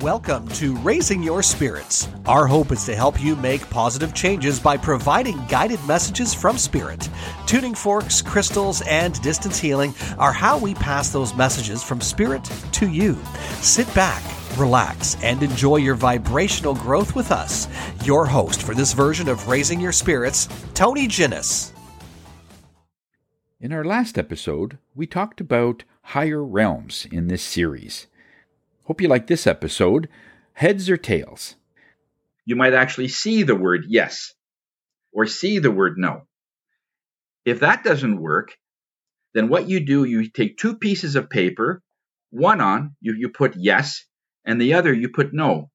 Welcome to Raising Your Spirits. Our hope is to help you make positive changes by providing guided messages from Spirit. Tuning forks, crystals, and distance healing are how we pass those messages from Spirit to you. Sit back, relax, and enjoy your vibrational growth with us. Your host for this version of Raising Your Spirits, Tony Ginnis. In our last episode, we talked about higher realms in this series. Hope you like this episode. Heads or tails? You might actually see the word yes or see the word no. If that doesn't work, then what you do, you take two pieces of paper, one on, you, you put yes, and the other you put no.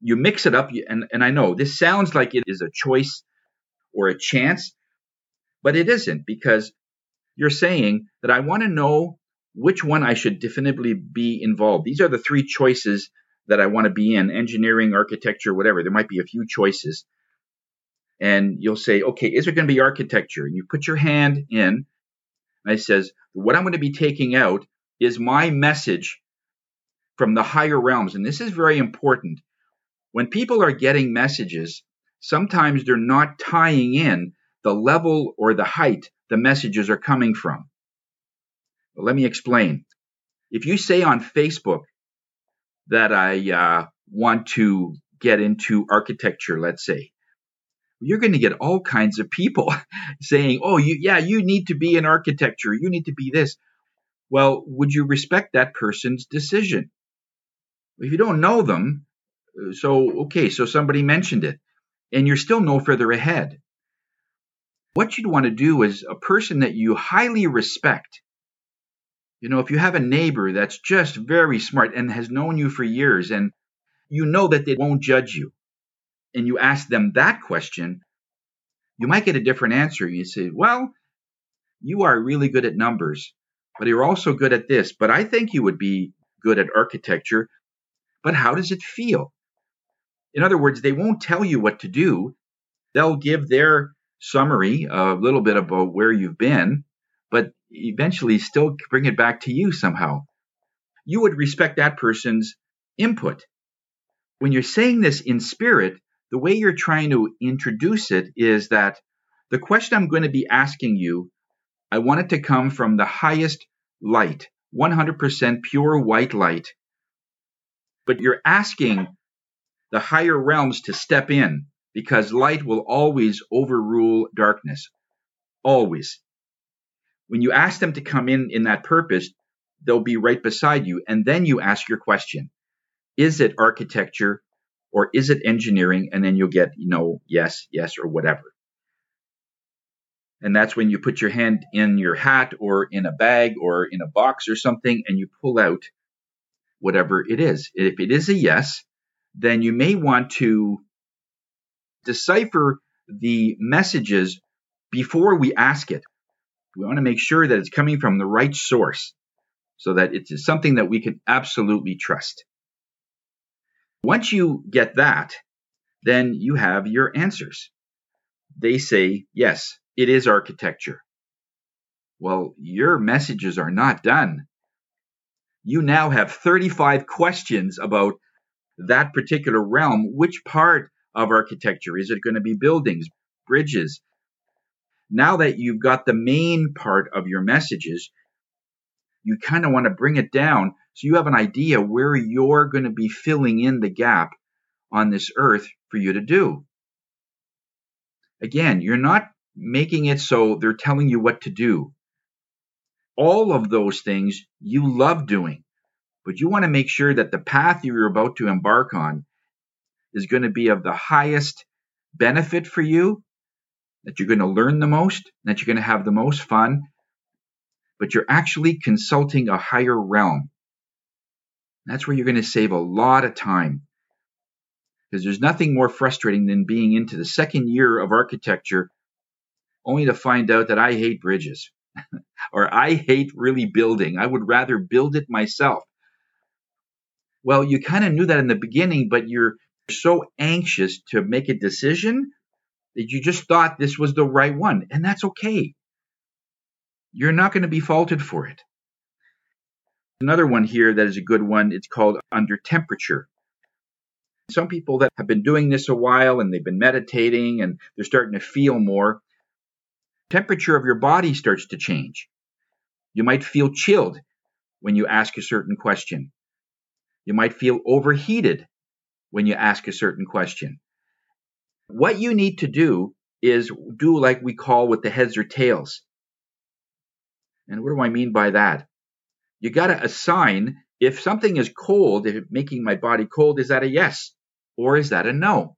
You mix it up, and, and I know this sounds like it is a choice or a chance, but it isn't because you're saying that I want to know which one I should definitively be involved. These are the three choices that I want to be in engineering, architecture, whatever. There might be a few choices. And you'll say, okay, is there going to be architecture? And you put your hand in, and it says, what I'm going to be taking out is my message from the higher realms. And this is very important. When people are getting messages, sometimes they're not tying in the level or the height the messages are coming from. Well, let me explain. If you say on Facebook that I uh, want to get into architecture, let's say, you're going to get all kinds of people saying, "Oh, you yeah, you need to be in architecture. You need to be this." Well, would you respect that person's decision? If you don't know them, so okay, so somebody mentioned it, and you're still no further ahead. What you'd want to do is a person that you highly respect you know, if you have a neighbor that's just very smart and has known you for years and you know that they won't judge you, and you ask them that question, you might get a different answer. You say, Well, you are really good at numbers, but you're also good at this. But I think you would be good at architecture. But how does it feel? In other words, they won't tell you what to do. They'll give their summary, a little bit about where you've been, but eventually still bring it back to you somehow. You would respect that person's input. When you're saying this in spirit, the way you're trying to introduce it is that the question I'm going to be asking you, I want it to come from the highest light, 100% pure white light. But you're asking the higher realms to step in because light will always overrule darkness. Always when you ask them to come in in that purpose, they'll be right beside you. And then you ask your question Is it architecture or is it engineering? And then you'll get, you know, yes, yes, or whatever. And that's when you put your hand in your hat or in a bag or in a box or something and you pull out whatever it is. If it is a yes, then you may want to decipher the messages before we ask it. We want to make sure that it's coming from the right source so that it is something that we can absolutely trust. Once you get that, then you have your answers. They say, yes, it is architecture. Well, your messages are not done. You now have 35 questions about that particular realm. Which part of architecture? Is it going to be buildings, bridges, now that you've got the main part of your messages, you kind of want to bring it down so you have an idea where you're going to be filling in the gap on this earth for you to do. Again, you're not making it so they're telling you what to do. All of those things you love doing, but you want to make sure that the path you're about to embark on is going to be of the highest benefit for you that you're going to learn the most, that you're going to have the most fun, but you're actually consulting a higher realm. That's where you're going to save a lot of time. Because there's nothing more frustrating than being into the second year of architecture only to find out that I hate bridges or I hate really building. I would rather build it myself. Well, you kind of knew that in the beginning, but you're so anxious to make a decision that you just thought this was the right one, and that's okay. You're not going to be faulted for it. Another one here that is a good one, it's called under temperature. Some people that have been doing this a while and they've been meditating and they're starting to feel more, temperature of your body starts to change. You might feel chilled when you ask a certain question. You might feel overheated when you ask a certain question. What you need to do is do like we call with the heads or tails. And what do I mean by that? you got to assign if something is cold, if it's making my body cold, is that a yes or is that a no?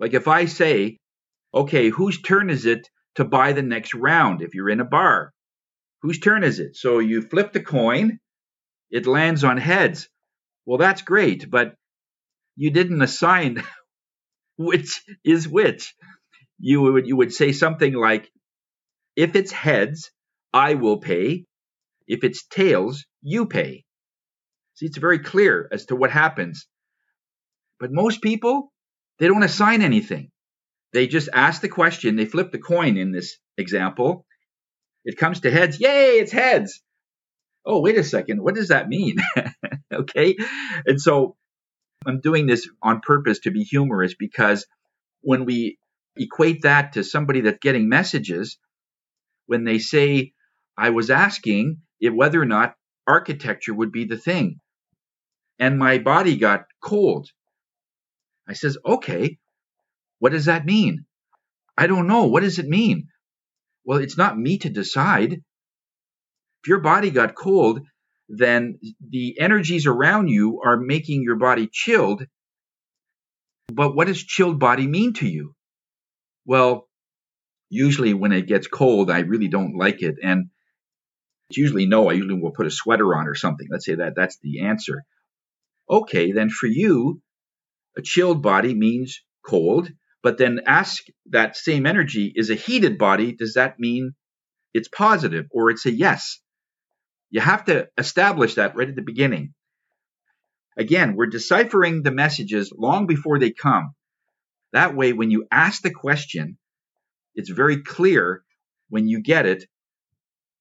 Like if I say, okay, whose turn is it to buy the next round if you're in a bar? Whose turn is it? So you flip the coin, it lands on heads. Well, that's great, but you didn't assign which is which. You would you would say something like, if it's heads, I will pay. If it's tails, you pay. See, it's very clear as to what happens. But most people, they don't assign anything. They just ask the question, they flip the coin in this example. It comes to heads. Yay, it's heads. Oh, wait a second. What does that mean? okay. And so I'm doing this on purpose to be humorous because when we equate that to somebody that's getting messages, when they say, I was asking if whether or not architecture would be the thing. And my body got cold. I says, okay, what does that mean? I don't know. What does it mean? Well, it's not me to decide. If your body got cold, then the energies around you are making your body chilled. But what does chilled body mean to you? Well, usually when it gets cold, I really don't like it. And it's usually no. I usually will put a sweater on or something. Let's say that that's the answer. Okay, then for you, a chilled body means cold. But then ask that same energy is a heated body. Does that mean it's positive or it's a yes? You have to establish that right at the beginning. Again, we're deciphering the messages long before they come. That way, when you ask the question, it's very clear when you get it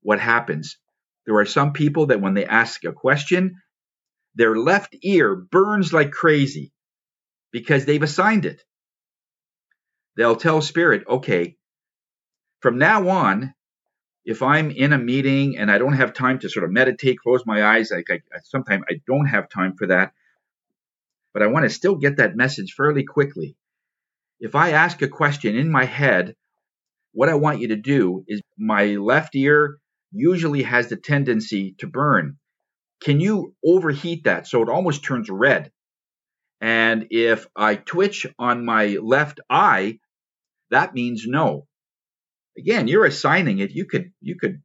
what happens. There are some people that when they ask a question, their left ear burns like crazy because they've assigned it. They'll tell spirit, okay, from now on, if I'm in a meeting and I don't have time to sort of meditate, close my eyes, like I, sometimes I don't have time for that, but I want to still get that message fairly quickly. If I ask a question in my head, what I want you to do is my left ear usually has the tendency to burn. Can you overheat that so it almost turns red? And if I twitch on my left eye, that means no. Again, you're assigning it. You could you could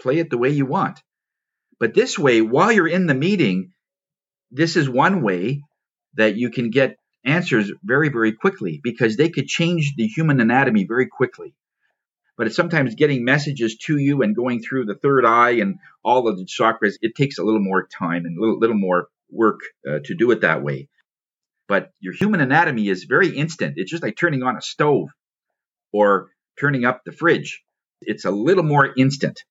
play it the way you want. But this way, while you're in the meeting, this is one way that you can get answers very, very quickly because they could change the human anatomy very quickly but it's sometimes getting messages to you and going through the third eye and all of the chakras. It takes a little more time and a little, little more work uh, to do it that way. But your human anatomy is very instant. It's just like turning on a stove or turning up the fridge. It's a little more instant.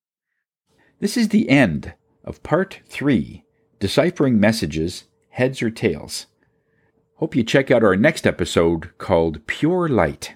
This is the end of part three Deciphering Messages, Heads or Tails. Hope you check out our next episode called Pure Light.